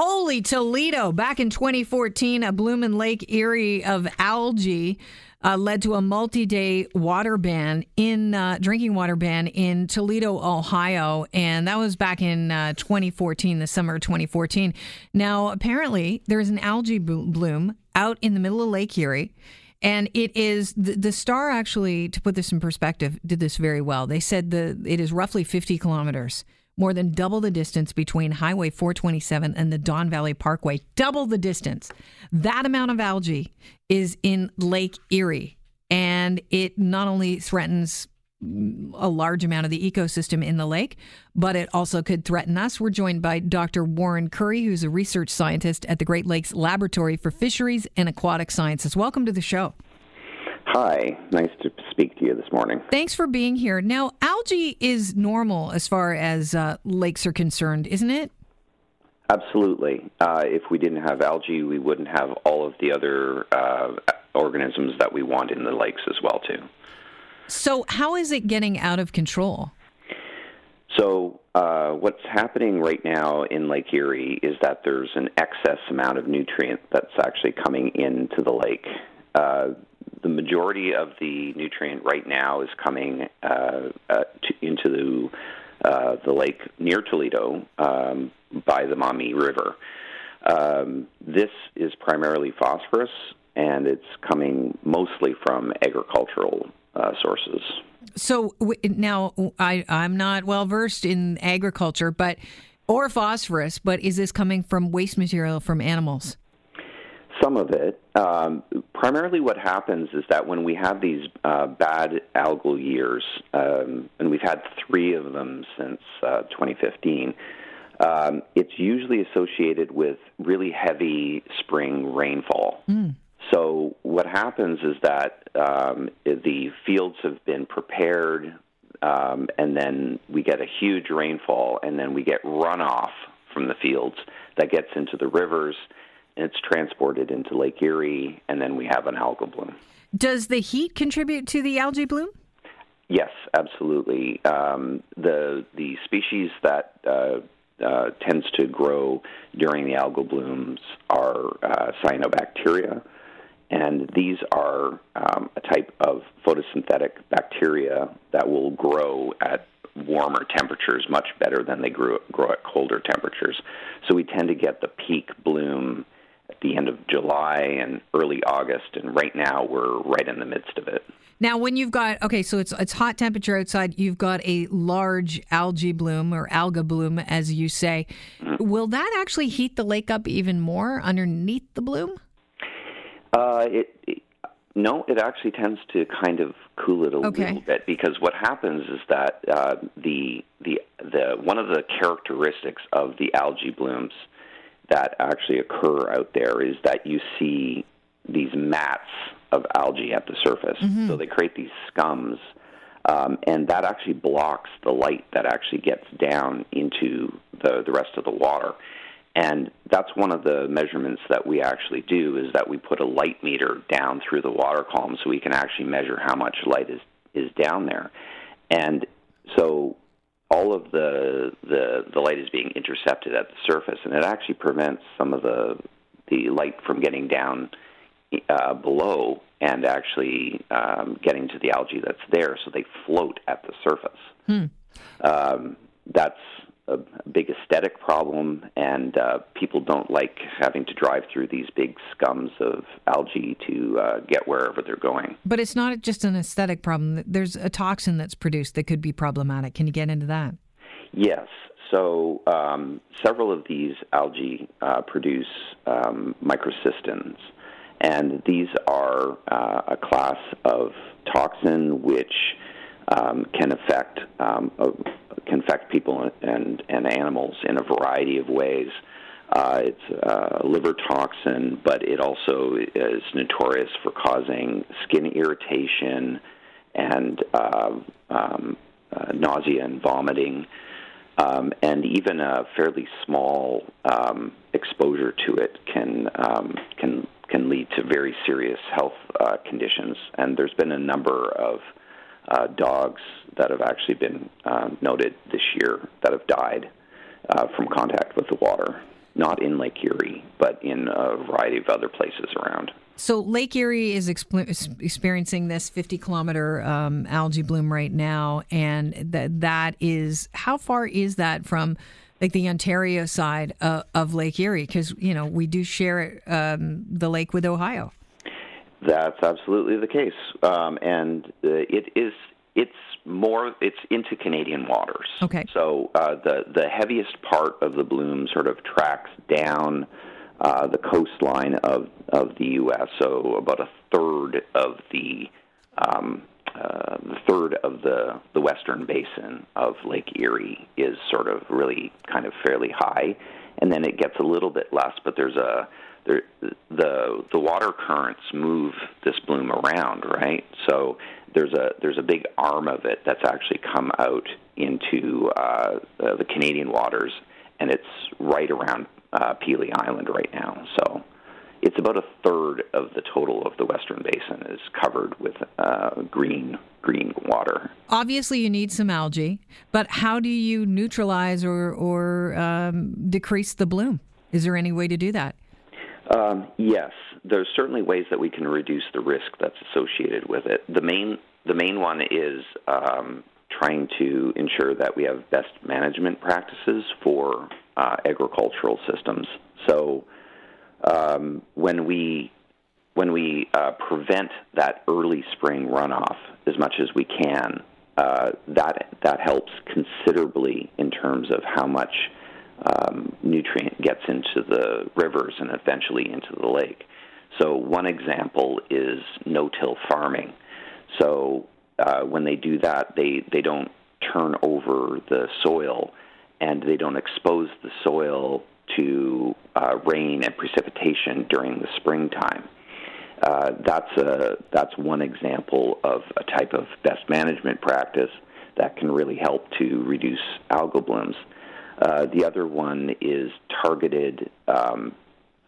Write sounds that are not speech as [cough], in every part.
Holy Toledo! Back in 2014, a bloom in Lake Erie of algae uh, led to a multi-day water ban in uh, drinking water ban in Toledo, Ohio, and that was back in uh, 2014, the summer of 2014. Now, apparently, there is an algae bloom out in the middle of Lake Erie. And it is the, the star actually, to put this in perspective, did this very well. They said the it is roughly 50 kilometers more than double the distance between Highway 427 and the Don Valley Parkway. Double the distance. That amount of algae is in Lake Erie. And it not only threatens a large amount of the ecosystem in the lake, but it also could threaten us. We're joined by Dr. Warren Currie, who's a research scientist at the Great Lakes Laboratory for Fisheries and Aquatic Sciences. Welcome to the show. Hi, nice to speak to you this morning. Thanks for being here. Now, algae is normal as far as uh, lakes are concerned, isn't it? Absolutely. Uh, if we didn't have algae, we wouldn't have all of the other uh, organisms that we want in the lakes as well, too. So, how is it getting out of control? So, uh, what's happening right now in Lake Erie is that there's an excess amount of nutrient that's actually coming into the lake. The majority of the nutrient right now is coming uh, uh, to, into the, uh, the lake near Toledo um, by the Maumee River. Um, this is primarily phosphorus, and it's coming mostly from agricultural uh, sources. So now I, I'm not well versed in agriculture, but or phosphorus, but is this coming from waste material from animals? Some of it. Um, primarily, what happens is that when we have these uh, bad algal years, um, and we've had three of them since uh, 2015, um, it's usually associated with really heavy spring rainfall. Mm. So, what happens is that um, the fields have been prepared, um, and then we get a huge rainfall, and then we get runoff from the fields that gets into the rivers it's transported into Lake Erie, and then we have an algal bloom. Does the heat contribute to the algae bloom? Yes, absolutely. Um, the the species that uh, uh, tends to grow during the algal blooms are uh, cyanobacteria, and these are um, a type of photosynthetic bacteria that will grow at warmer temperatures much better than they grow, grow at colder temperatures. So we tend to get the peak bloom at the end of July and early August, and right now we're right in the midst of it. Now, when you've got okay, so it's it's hot temperature outside, you've got a large algae bloom or alga bloom, as you say. Mm-hmm. Will that actually heat the lake up even more underneath the bloom? Uh, it, it, no, it actually tends to kind of cool it a okay. little bit because what happens is that uh, the the the one of the characteristics of the algae blooms that actually occur out there is that you see these mats of algae at the surface. Mm-hmm. So they create these scums, um, and that actually blocks the light that actually gets down into the, the rest of the water. And that's one of the measurements that we actually do is that we put a light meter down through the water column so we can actually measure how much light is, is down there. And so all of the, the the light is being intercepted at the surface, and it actually prevents some of the the light from getting down uh, below and actually um, getting to the algae that's there, so they float at the surface. Hmm. Um, that's a big aesthetic problem, and uh, people don't like having to drive through these big scums of algae to uh, get wherever they're going. But it's not just an aesthetic problem. There's a toxin that's produced that could be problematic. Can you get into that? Yes. So um, several of these algae uh, produce um, microcystins, and these are uh, a class of toxin which um, can affect um, can affect people and, and animals in a variety of ways. Uh, it's a liver toxin, but it also is notorious for causing skin irritation and uh, um, uh, nausea and vomiting. Um, and even a fairly small um, exposure to it can um, can can lead to very serious health uh, conditions. And there's been a number of uh, dogs that have actually been uh, noted this year that have died uh, from contact with the water. not in Lake Erie, but in a variety of other places around. So Lake Erie is exp- experiencing this 50 kilometer um, algae bloom right now, and that that is how far is that from like the Ontario side of, of Lake Erie? Because you know we do share um, the lake with Ohio. That's absolutely the case, um, and uh, it is it's more it's into Canadian waters. Okay. So uh, the the heaviest part of the bloom sort of tracks down uh, the coastline of of the U.S. So about a third of the um, uh, the third of the the western basin of Lake Erie is sort of really kind of fairly high, and then it gets a little bit less. But there's a the the water currents move this bloom around, right? So there's a there's a big arm of it that's actually come out into uh, the Canadian waters, and it's right around uh, Pelee Island right now. So it's about a third of the total of the Western Basin is covered with uh, green green water. Obviously, you need some algae, but how do you neutralize or or um, decrease the bloom? Is there any way to do that? Um, yes, there's certainly ways that we can reduce the risk that's associated with it. The main the main one is um, trying to ensure that we have best management practices for uh, agricultural systems. So um, when we when we uh, prevent that early spring runoff as much as we can, uh, that that helps considerably in terms of how much um, nutrient gets into the rivers and eventually into the lake. So one example is no-till farming. So uh, when they do that, they they don't turn over the soil and they don't expose the soil to uh, rain and precipitation during the springtime. Uh, that's a that's one example of a type of best management practice that can really help to reduce algal blooms. Uh, the other one is targeted um,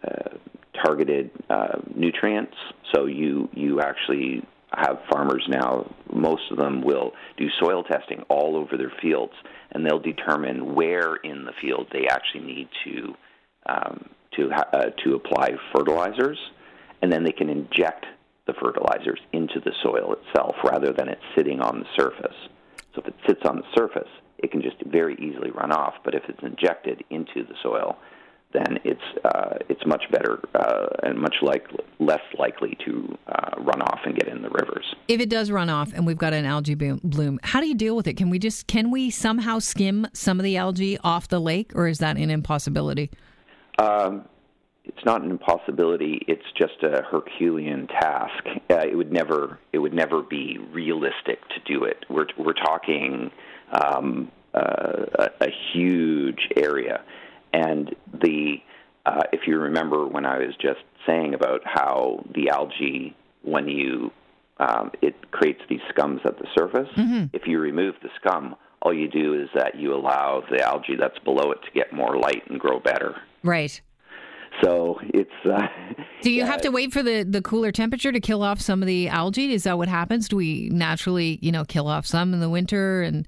uh, targeted uh, nutrients. So you you actually have farmers now, most of them will do soil testing all over their fields, and they'll determine where in the field they actually need to um, to uh, to apply fertilizers, and then they can inject the fertilizers into the soil itself rather than it sitting on the surface. So if it sits on the surface, it can just very easily run off. But if it's injected into the soil, then it's uh, it's much better uh, and much like less likely to uh, run off and get in the rivers. If it does run off and we've got an algae bloom, how do you deal with it? Can we just can we somehow skim some of the algae off the lake, or is that an impossibility? Um, it's not an impossibility. It's just a Herculean task. Uh, it would never it would never be realistic to do it. We're we're talking um, uh, a, a huge area and the uh, if you remember when I was just saying about how the algae, when you um, it creates these scums at the surface. Mm-hmm. If you remove the scum, all you do is that you allow the algae that's below it to get more light and grow better. Right. So it's. Uh, [laughs] do you have to wait for the, the cooler temperature to kill off some of the algae? Is that what happens? Do we naturally, you know, kill off some in the winter and?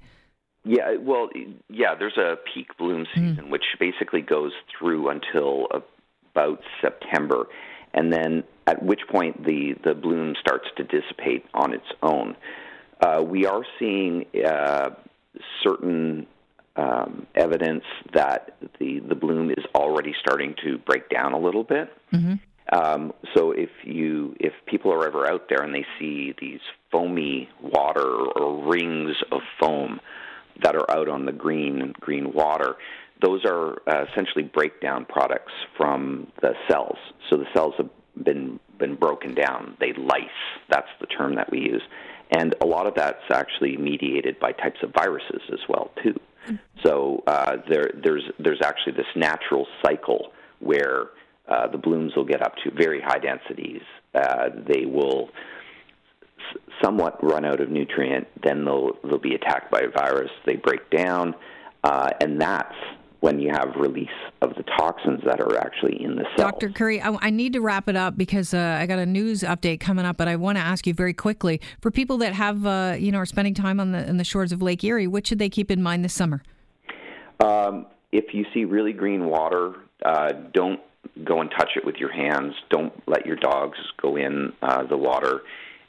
Yeah, well, yeah, there's a peak bloom hmm. season, mm. which basically goes through until about September, and then at which point the, the bloom starts to dissipate on its own. Uh, we are seeing uh, certain um, evidence that the, the bloom is already starting to break down a little bit. Mm-hmm. Um, so if you if people are ever out there and they see these foamy water or rings of foam that are out on the green green water, those are uh, essentially breakdown products from the cells. So the cells have been been broken down. They lyse. That's the term that we use, and a lot of that's actually mediated by types of viruses as well too. So uh, there, there's there's actually this natural cycle where uh, the blooms will get up to very high densities. Uh, they will somewhat run out of nutrient, then they'll they'll be attacked by a virus. They break down, uh, and that's when you have release toxins that are actually in the cell. Dr. Currie, I, I need to wrap it up because uh, I got a news update coming up, but I want to ask you very quickly for people that have uh, you know are spending time on the in the shores of Lake Erie, what should they keep in mind this summer? Um, if you see really green water uh, don't go and touch it with your hands. Don't let your dogs go in uh, the water.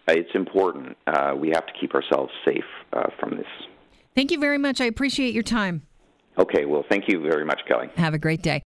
Uh, it's important. Uh, we have to keep ourselves safe uh, from this. Thank you very much. I appreciate your time. Okay, well, thank you very much, Kelly. Have a great day.